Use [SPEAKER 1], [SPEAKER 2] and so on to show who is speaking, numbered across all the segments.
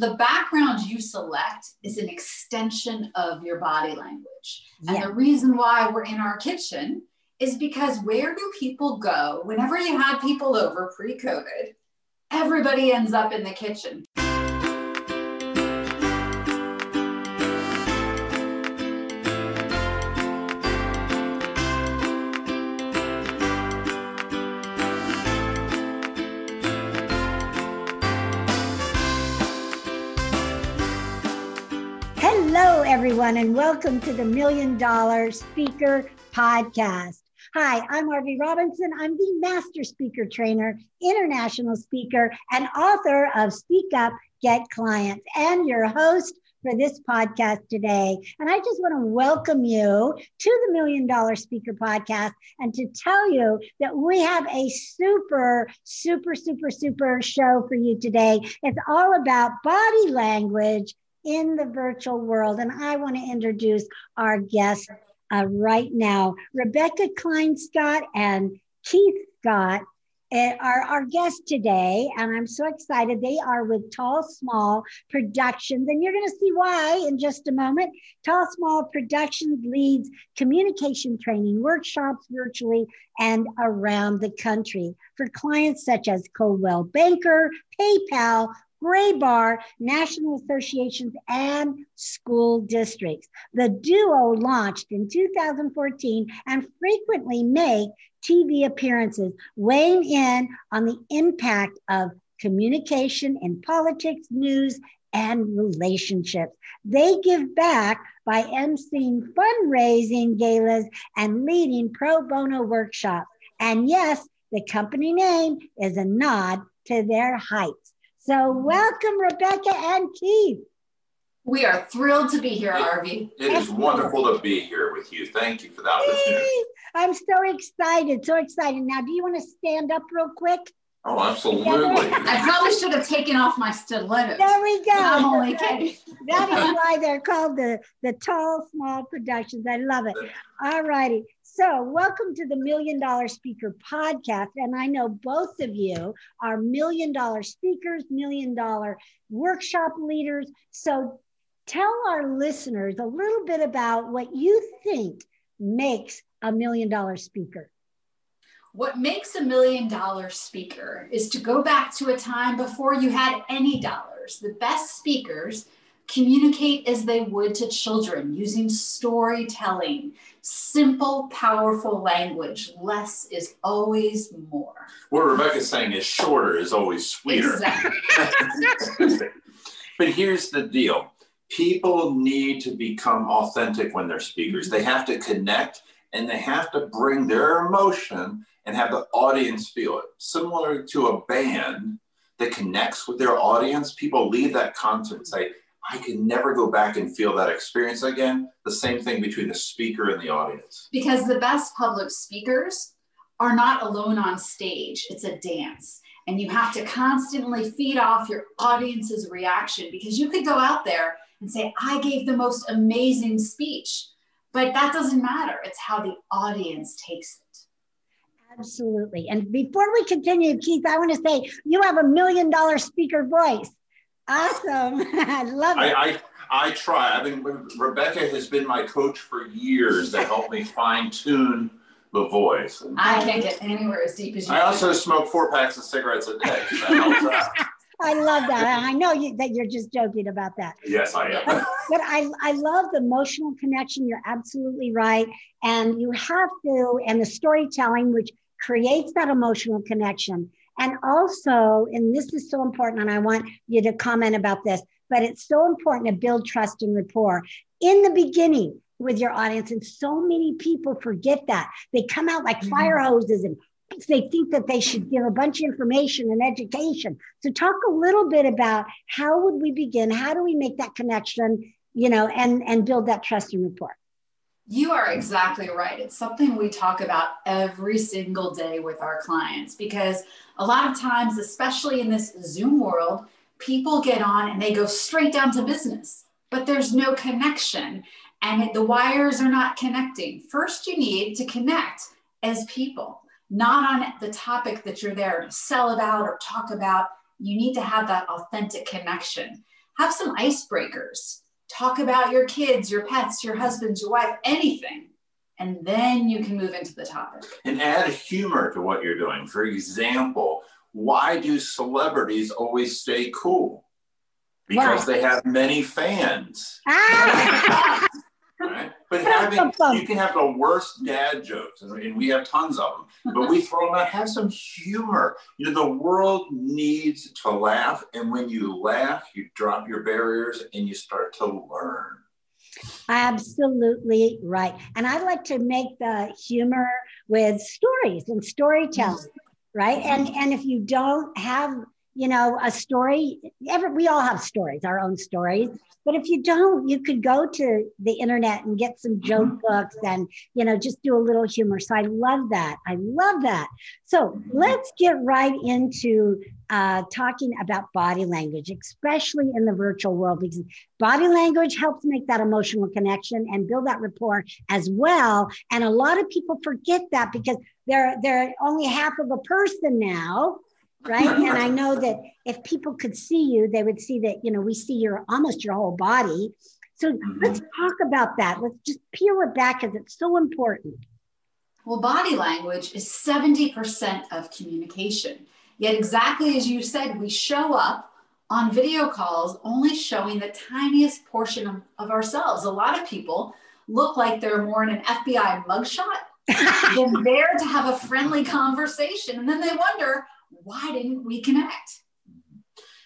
[SPEAKER 1] The background you select is an extension of your body language. Yeah. And the reason why we're in our kitchen is because where do people go whenever you had people over pre COVID? Everybody ends up in the kitchen.
[SPEAKER 2] Everyone, and welcome to the Million Dollar Speaker Podcast. Hi, I'm Arvee Robinson. I'm the Master Speaker Trainer, International Speaker, and author of Speak Up, Get Clients, and your host for this podcast today. And I just want to welcome you to the Million Dollar Speaker Podcast and to tell you that we have a super, super, super, super show for you today. It's all about body language in the virtual world. And I want to introduce our guests uh, right now. Rebecca Klein Scott and Keith Scott uh, are our guests today. And I'm so excited. They are with Tall Small Productions. And you're going to see why in just a moment. Tall Small Productions leads communication training workshops virtually and around the country for clients such as Coldwell Banker, PayPal, Graybar, national associations, and school districts. The duo launched in 2014 and frequently make TV appearances, weighing in on the impact of communication in politics, news, and relationships. They give back by emceeing fundraising galas and leading pro bono workshops. And yes, the company name is a nod to their heights. So, welcome, Rebecca and Keith.
[SPEAKER 1] We are thrilled to be here, Arvee.
[SPEAKER 3] It is wonderful to be here with you. Thank you for the opportunity.
[SPEAKER 2] I'm so excited, so excited. Now, do you want to stand up real quick?
[SPEAKER 3] Oh, absolutely.
[SPEAKER 1] I probably should have taken off my stilettos.
[SPEAKER 2] There we go.
[SPEAKER 1] I'm only kidding.
[SPEAKER 2] That is why they're called the, the Tall Small Productions. I love it. All righty. So, welcome to the Million Dollar Speaker Podcast. And I know both of you are million dollar speakers, million dollar workshop leaders. So, tell our listeners a little bit about what you think makes a million dollar speaker.
[SPEAKER 1] What makes a million dollar speaker is to go back to a time before you had any dollars. The best speakers communicate as they would to children using storytelling, simple, powerful language. Less is always more.
[SPEAKER 3] What Rebecca's saying is shorter is always sweeter. Exactly. but here's the deal people need to become authentic when they're speakers, they have to connect and they have to bring their emotion and have the audience feel it. Similar to a band that connects with their audience, people leave that concert and say, I can never go back and feel that experience again. The same thing between the speaker and the audience.
[SPEAKER 1] Because the best public speakers are not alone on stage, it's a dance. And you have to constantly feed off your audience's reaction because you could go out there and say, I gave the most amazing speech. But that doesn't matter. It's how the audience takes it.
[SPEAKER 2] Absolutely. And before we continue, Keith, I want to say you have a million dollar speaker voice. Awesome. I love it.
[SPEAKER 3] I, I, I try. I mean, Rebecca has been my coach for years to help me fine tune the voice.
[SPEAKER 1] And I can't get anywhere as deep as you.
[SPEAKER 3] I also smoke four packs of cigarettes a day.
[SPEAKER 2] I love that. I know you, that you're just joking about that.
[SPEAKER 3] Yes, I am.
[SPEAKER 2] But, but, I, I love the emotional connection. You're absolutely right. And you have to, and the storytelling, which creates that emotional connection. And also, and this is so important, and I want you to comment about this, but it's so important to build trust and rapport in the beginning with your audience. And so many people forget that. They come out like fire mm-hmm. hoses and they think that they should give a bunch of information and education. So talk a little bit about how would we begin? How do we make that connection, you know, and, and build that trust and rapport?
[SPEAKER 1] You are exactly right. It's something we talk about every single day with our clients because a lot of times, especially in this Zoom world, people get on and they go straight down to business, but there's no connection and the wires are not connecting. First, you need to connect as people, not on the topic that you're there to sell about or talk about. You need to have that authentic connection. have some icebreakers. Talk about your kids, your pets, your husband, your wife, anything. And then you can move into the topic.
[SPEAKER 3] And add humor to what you're doing. For example, why do celebrities always stay cool? Because they have many fans. Ah! right? But having, you can have the worst dad jokes, and we have tons of them, but we throw them out, have some humor. You know, the world needs to laugh. And when you laugh, you drop your barriers and you start to learn.
[SPEAKER 2] Absolutely right. And I like to make the humor with stories and storytelling, right? And and if you don't have you know, a story. Every, we all have stories, our own stories. But if you don't, you could go to the internet and get some joke mm-hmm. books and, you know, just do a little humor. So I love that. I love that. So mm-hmm. let's get right into uh, talking about body language, especially in the virtual world, because body language helps make that emotional connection and build that rapport as well. And a lot of people forget that because they're they're only half of a person now right? And i know that if people could see you they would see that you know we see your almost your whole body. So mm-hmm. let's talk about that. Let's just peel it back because it's so important.
[SPEAKER 1] Well body language is 70% of communication. Yet exactly as you said we show up on video calls only showing the tiniest portion of, of ourselves. A lot of people look like they're more in an fbi mugshot than there to have a friendly conversation. And then they wonder why didn't we connect?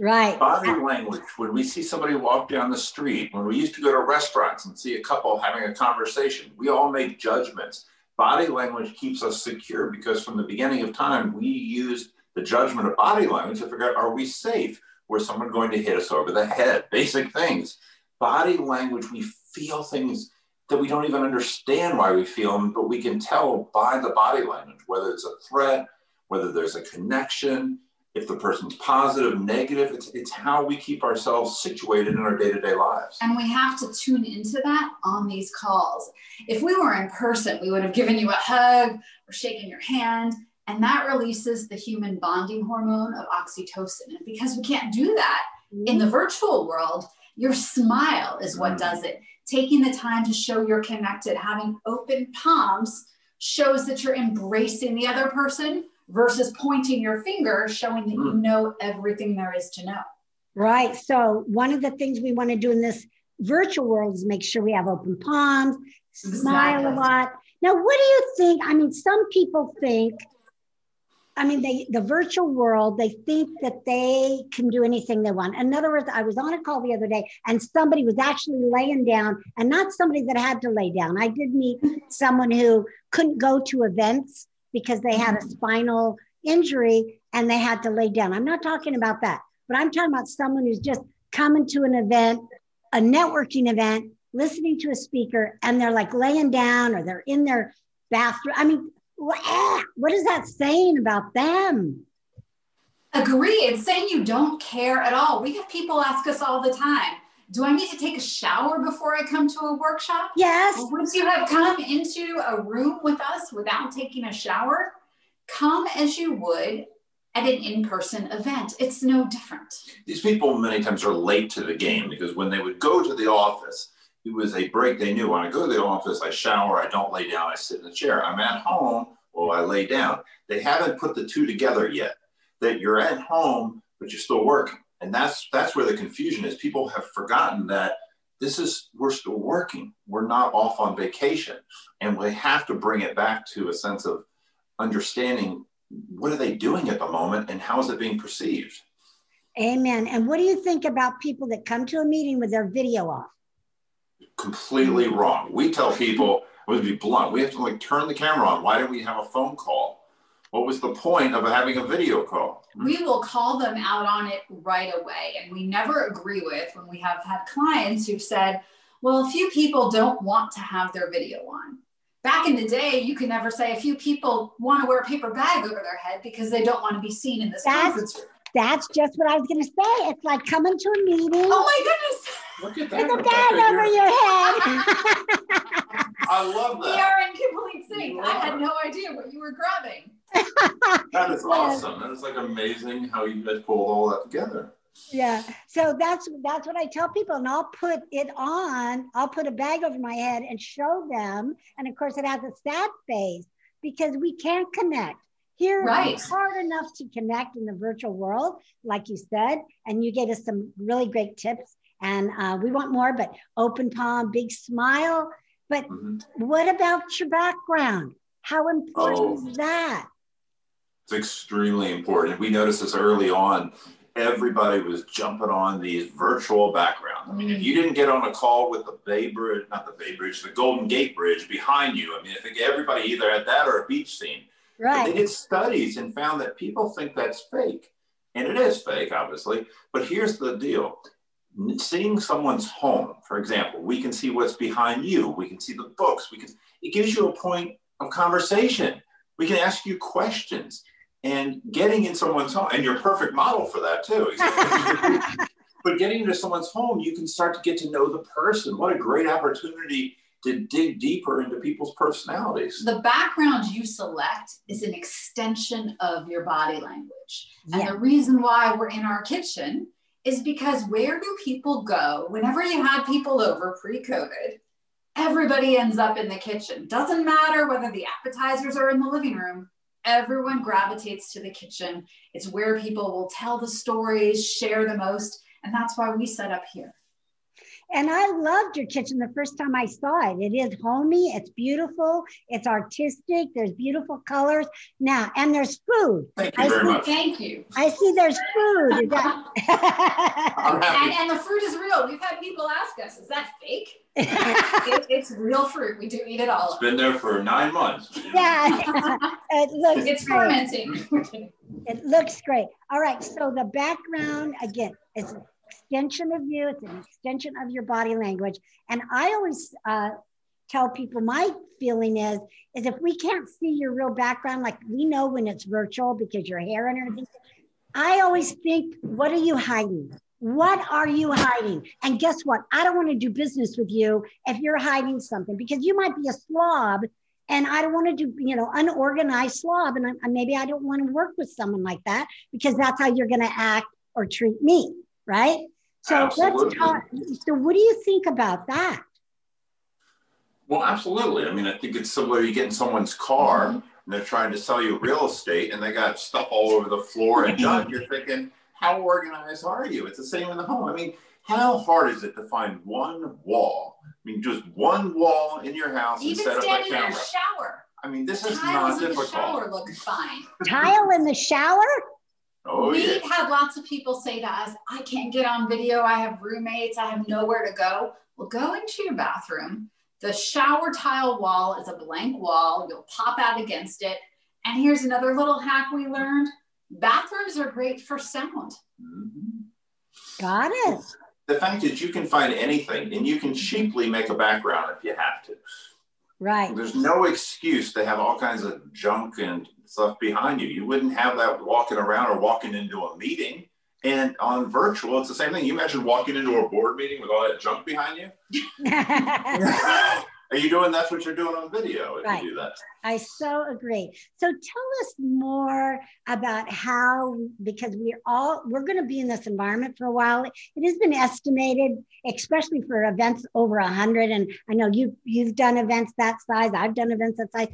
[SPEAKER 2] Right.
[SPEAKER 3] Body language. When we see somebody walk down the street, when we used to go to restaurants and see a couple having a conversation, we all make judgments. Body language keeps us secure because from the beginning of time, we used the judgment of body language to figure out are we safe? Was someone going to hit us over the head? Basic things. Body language, we feel things that we don't even understand why we feel them, but we can tell by the body language, whether it's a threat, whether there's a connection, if the person's positive, negative. It's, it's how we keep ourselves situated in our day to day lives.
[SPEAKER 1] And we have to tune into that on these calls. If we were in person, we would have given you a hug or shaken your hand. And that releases the human bonding hormone of oxytocin. And because we can't do that in the virtual world, your smile is what mm. does it. Taking the time to show you're connected, having open palms shows that you're embracing the other person versus pointing your finger, showing that mm. you hmm. know everything there is to know.
[SPEAKER 2] Right. So, one of the things we want to do in this virtual world is make sure we have open palms, smile exactly. a lot. Now, what do you think? I mean, some people think, I mean, they the virtual world, they think that they can do anything they want. In other words, I was on a call the other day and somebody was actually laying down, and not somebody that had to lay down. I did meet someone who couldn't go to events because they had a mm-hmm. spinal injury and they had to lay down. I'm not talking about that, but I'm talking about someone who's just coming to an event, a networking event, listening to a speaker, and they're like laying down or they're in their bathroom. I mean, what is that saying about them?
[SPEAKER 1] Agree. It's saying you don't care at all. We have people ask us all the time do I need to take a shower before I come to a workshop?
[SPEAKER 2] Yes.
[SPEAKER 1] Once you have come into a room with us without taking a shower, come as you would at an in-person event. It's no different.
[SPEAKER 3] These people many times are late to the game because when they would go to the office, it was a break they knew. When I go to the office, I shower, I don't lay down, I sit in the chair. I'm at home, well, I lay down. They haven't put the two together yet. That you're at home, but you're still working and that's that's where the confusion is. People have forgotten that this is we're still working. We're not off on vacation. And we have to bring it back to a sense of understanding what are they doing at the moment and how is it being perceived.
[SPEAKER 2] Amen. And what do you think about people that come to a meeting with their video off?
[SPEAKER 3] Completely wrong. We tell people we be blunt we have to like turn the camera on. Why don't we have a phone call what was the point of having a video call? Hmm.
[SPEAKER 1] We will call them out on it right away. And we never agree with when we have had clients who've said, well, a few people don't want to have their video on. Back in the day, you could never say a few people want to wear a paper bag over their head because they don't want to be seen in this that's, conference room.
[SPEAKER 2] That's just what I was going to say. It's like coming to a meeting.
[SPEAKER 1] Oh my goodness.
[SPEAKER 3] Look at that.
[SPEAKER 2] With a bag over your
[SPEAKER 3] head. I love that.
[SPEAKER 1] We are in complete sync. I had no idea what you were grabbing
[SPEAKER 3] that is awesome. That is like amazing how you guys pulled all that together.
[SPEAKER 2] yeah. So that's that's what I tell people, and I'll put it on. I'll put a bag over my head and show them. And of course, it has a sad face because we can't connect. Here, right. it's hard enough to connect in the virtual world, like you said, and you gave us some really great tips. And uh, we want more, but open palm, big smile. But mm-hmm. what about your background? How important oh, is that?
[SPEAKER 3] It's extremely important. We noticed this early on everybody was jumping on these virtual backgrounds. I mean, if mm. you didn't get on a call with the Bay Bridge, not the Bay Bridge, the Golden Gate Bridge behind you, I mean, I think everybody either had that or a beach scene. Right. But they did studies and found that people think that's fake. And it is fake, obviously. But here's the deal seeing someone's home, for example, we can see what's behind you, we can see the books, we can, it gives you a point of conversation. We can ask you questions and getting in someone's home, and you're a perfect model for that too. but getting into someone's home, you can start to get to know the person. What a great opportunity to dig deeper into people's personalities.
[SPEAKER 1] The background you select is an extension of your body language. And the reason why we're in our kitchen is because where do people go whenever you had people over pre COVID? Everybody ends up in the kitchen. Doesn't matter whether the appetizers are in the living room, everyone gravitates to the kitchen. It's where people will tell the stories, share the most. And that's why we set up here.
[SPEAKER 2] And I loved your kitchen the first time I saw it. It is homey, it's beautiful, it's artistic, there's beautiful colors. Now, and there's food.
[SPEAKER 3] Thank you I very
[SPEAKER 1] see,
[SPEAKER 3] much.
[SPEAKER 1] Thank you.
[SPEAKER 2] I see there's food.
[SPEAKER 1] and, and the fruit is real. We've had people ask us, is that fake? it, it's real fruit. We do eat it all.
[SPEAKER 3] It's been there for nine months.
[SPEAKER 2] Yeah, it looks.
[SPEAKER 1] It's great. fermenting.
[SPEAKER 2] it looks great. All right. So the background again is an extension of you. It's an extension of your body language. And I always uh, tell people my feeling is is if we can't see your real background, like we know when it's virtual because your hair and everything. I always think, what are you hiding? What are you hiding? And guess what? I don't want to do business with you if you're hiding something because you might be a slob and I don't want to do, you know, unorganized slob. And I, maybe I don't want to work with someone like that because that's how you're going to act or treat me. Right. So absolutely. let's talk. So what do you think about that?
[SPEAKER 3] Well, absolutely. I mean, I think it's similar. You get in someone's car mm-hmm. and they're trying to sell you real estate and they got stuff all over the floor and junk. You're thinking, how organized are you? It's the same in the home. I mean, how hard is it to find one wall? I mean, just one wall in your house
[SPEAKER 1] Even
[SPEAKER 3] and set up
[SPEAKER 1] a camera. in a shower.
[SPEAKER 3] I mean, this is Tiles not difficult.
[SPEAKER 1] in the shower look fine.
[SPEAKER 2] Tile in the shower?
[SPEAKER 3] Oh,
[SPEAKER 1] We've
[SPEAKER 3] yeah.
[SPEAKER 1] had lots of people say to us, I can't get on video. I have roommates. I have nowhere to go. Well, go into your bathroom. The shower tile wall is a blank wall. You'll pop out against it. And here's another little hack we learned bathrooms are great for sound. Mm-hmm.
[SPEAKER 2] Got it.
[SPEAKER 3] The fact is, you can find anything and you can cheaply make a background if you have to.
[SPEAKER 2] Right.
[SPEAKER 3] There's no excuse to have all kinds of junk and stuff behind you. You wouldn't have that walking around or walking into a meeting. And on virtual, it's the same thing. You imagine walking into a board meeting with all that junk behind you. Are you doing that's what you're doing on video if right. you do that?
[SPEAKER 2] I so agree. So tell us more about how because we're all we're going to be in this environment for a while. It has been estimated, especially for events over a hundred, and I know you you've done events that size. I've done events that size.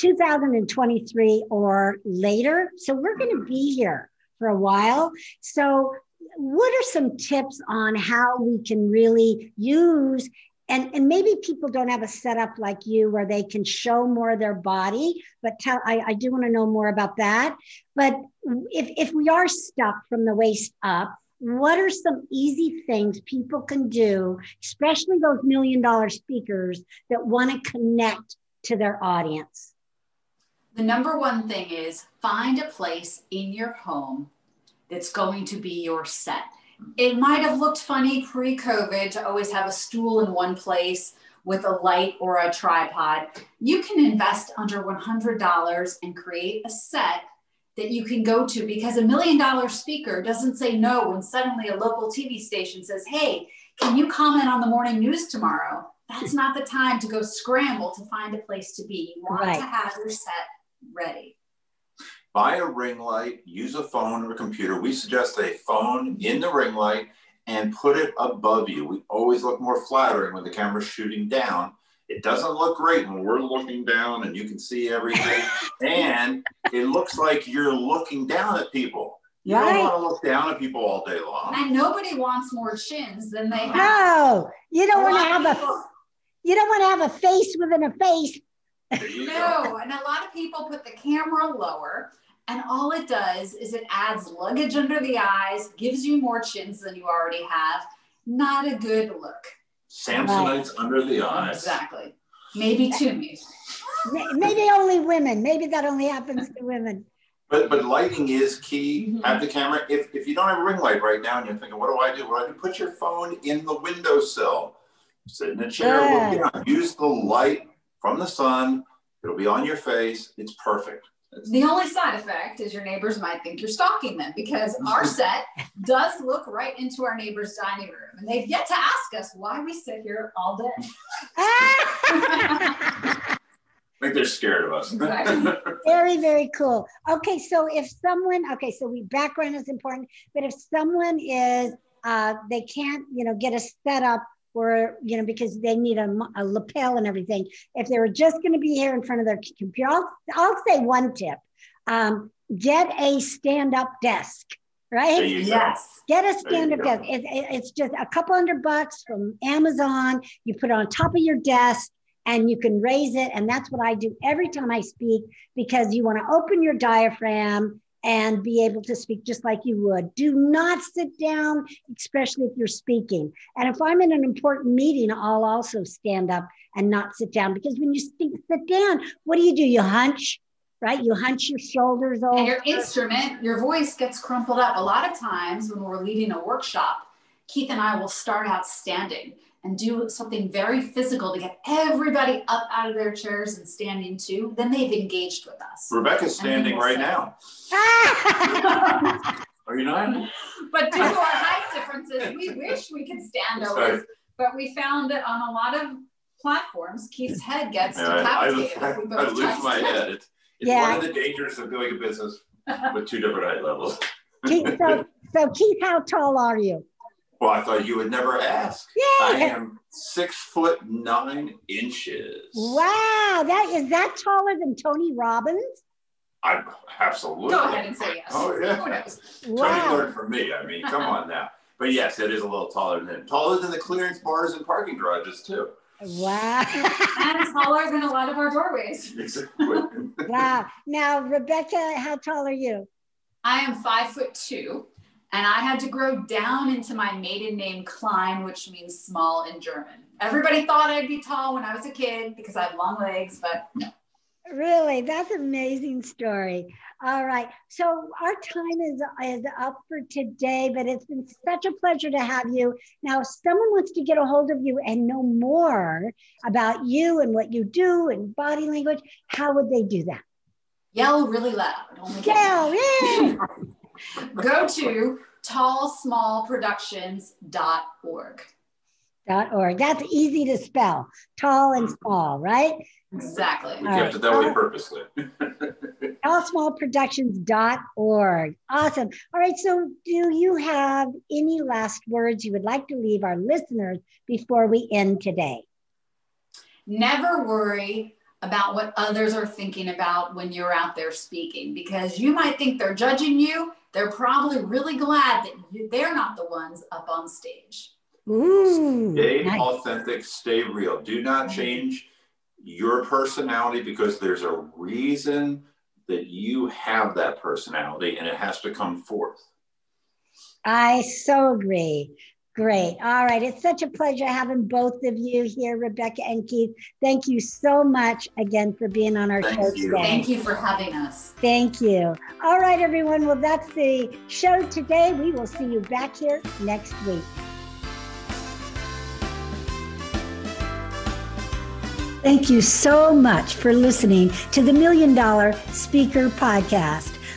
[SPEAKER 2] 2023 or later. So we're going to be here for a while. So what are some tips on how we can really use and and maybe people don't have a setup like you where they can show more of their body but tell i, I do want to know more about that but if if we are stuck from the waist up what are some easy things people can do especially those million dollar speakers that want to connect to their audience
[SPEAKER 1] the number one thing is find a place in your home that's going to be your set it might have looked funny pre COVID to always have a stool in one place with a light or a tripod. You can invest under $100 and create a set that you can go to because a million dollar speaker doesn't say no when suddenly a local TV station says, Hey, can you comment on the morning news tomorrow? That's not the time to go scramble to find a place to be. You want right. to have your set ready.
[SPEAKER 3] buy a ring light, use a phone or a computer. We suggest a phone in the ring light and put it above you. We always look more flattering when the camera's shooting down. It doesn't look great when we're looking down and you can see everything. and it looks like you're looking down at people. You right. don't want to look down at people all day long.
[SPEAKER 1] And nobody wants more chins than they have.
[SPEAKER 2] No, you don't want to have a you don't want to have a face within a face.
[SPEAKER 1] No, and a lot of people put the camera lower, and all it does is it adds luggage under the eyes, gives you more chins than you already have. Not a good look.
[SPEAKER 3] Samsonites right. under the eyes.
[SPEAKER 1] Exactly. Maybe to me.
[SPEAKER 2] Maybe only women. Maybe that only happens to women.
[SPEAKER 3] But but lighting is key. Mm-hmm. Have the camera. If, if you don't have a ring light right now and you're thinking, what do I do? What do I do? Put your phone in the windowsill. Sit in a chair. We'll Use the light from the sun. It'll be on your face. It's perfect.
[SPEAKER 1] The only side effect is your neighbors might think you're stalking them because our set does look right into our neighbor's dining room. And they've yet to ask us why we sit here all day.
[SPEAKER 3] I think they're scared of us. Exactly.
[SPEAKER 2] very, very cool. Okay, so if someone, okay, so we background is important, but if someone is, uh, they can't, you know, get a setup or you know because they need a, a lapel and everything. If they were just going to be here in front of their computer i'll, I'll say one tip. Um, get a stand-up desk right?
[SPEAKER 1] Yes.
[SPEAKER 2] Get a stand-up desk. It, it, it's just a couple hundred bucks from amazon. You put it on top of your desk and you can raise it and that's what i do every time i speak because you want to open your diaphragm and be able to speak just like you would. Do not sit down, especially if you're speaking. And if I'm in an important meeting, I'll also stand up and not sit down because when you speak, sit down, what do you do? You hunch, right? You hunch your shoulders over.
[SPEAKER 1] And your instrument, your voice gets crumpled up. A lot of times when we're leading a workshop, Keith and I will start out standing and do something very physical to get everybody up out of their chairs and standing too, then they've engaged with us.
[SPEAKER 3] Rebecca's standing right now. Are you not?
[SPEAKER 1] But due to our height differences, we wish we could stand always. But we found that on a lot of platforms, Keith's head gets yeah, decapitated. I,
[SPEAKER 3] I, I lose my head. It's, it's yeah. one of the dangers of doing a business with two different height levels.
[SPEAKER 2] Keith, so, so Keith, how tall are you?
[SPEAKER 3] Well, I thought you would never ask. Yeah. I am six foot nine inches.
[SPEAKER 2] Wow, that is that taller than Tony Robbins?
[SPEAKER 3] I absolutely.
[SPEAKER 1] Go ahead and say yes. Oh
[SPEAKER 3] yeah. Wow. Tony learned from me. I mean, come on now. But yes, it is a little taller than taller than the clearance bars and parking garages too.
[SPEAKER 2] Wow.
[SPEAKER 1] and taller than a lot of our doorways.
[SPEAKER 3] Exactly.
[SPEAKER 2] wow. Now, Rebecca, how tall are you?
[SPEAKER 1] I am five foot two. And I had to grow down into my maiden name Klein, which means small in German. Everybody thought I'd be tall when I was a kid because I have long legs, but no.
[SPEAKER 2] Really, that's an amazing story. All right. So our time is, is up for today, but it's been such a pleasure to have you. Now, if someone wants to get a hold of you and know more about you and what you do and body language, how would they do that?
[SPEAKER 1] Yell really loud.
[SPEAKER 2] Yell, yeah.
[SPEAKER 1] Go to tallsmallproductions.org.
[SPEAKER 2] Dot org. That's easy to spell. Tall and small, right?
[SPEAKER 1] Exactly.
[SPEAKER 3] We kept right. it that way purposely.
[SPEAKER 2] tallsmallproductions.org. Awesome. All right. So, do you have any last words you would like to leave our listeners before we end today?
[SPEAKER 1] Never worry about what others are thinking about when you're out there speaking because you might think they're judging you. They're probably really glad that you, they're not the ones up on stage.
[SPEAKER 3] Ooh, stay nice. authentic, stay real. Do not mm-hmm. change your personality because there's a reason that you have that personality and it has to come forth.
[SPEAKER 2] I so agree. Great. All right. It's such a pleasure having both of you here, Rebecca and Keith. Thank you so much again for being on our
[SPEAKER 3] Thank
[SPEAKER 2] show
[SPEAKER 3] you.
[SPEAKER 2] today.
[SPEAKER 1] Thank you for having us.
[SPEAKER 2] Thank you. All right, everyone. Well, that's the show today. We will see you back here next week. Thank you so much for listening to the Million Dollar Speaker Podcast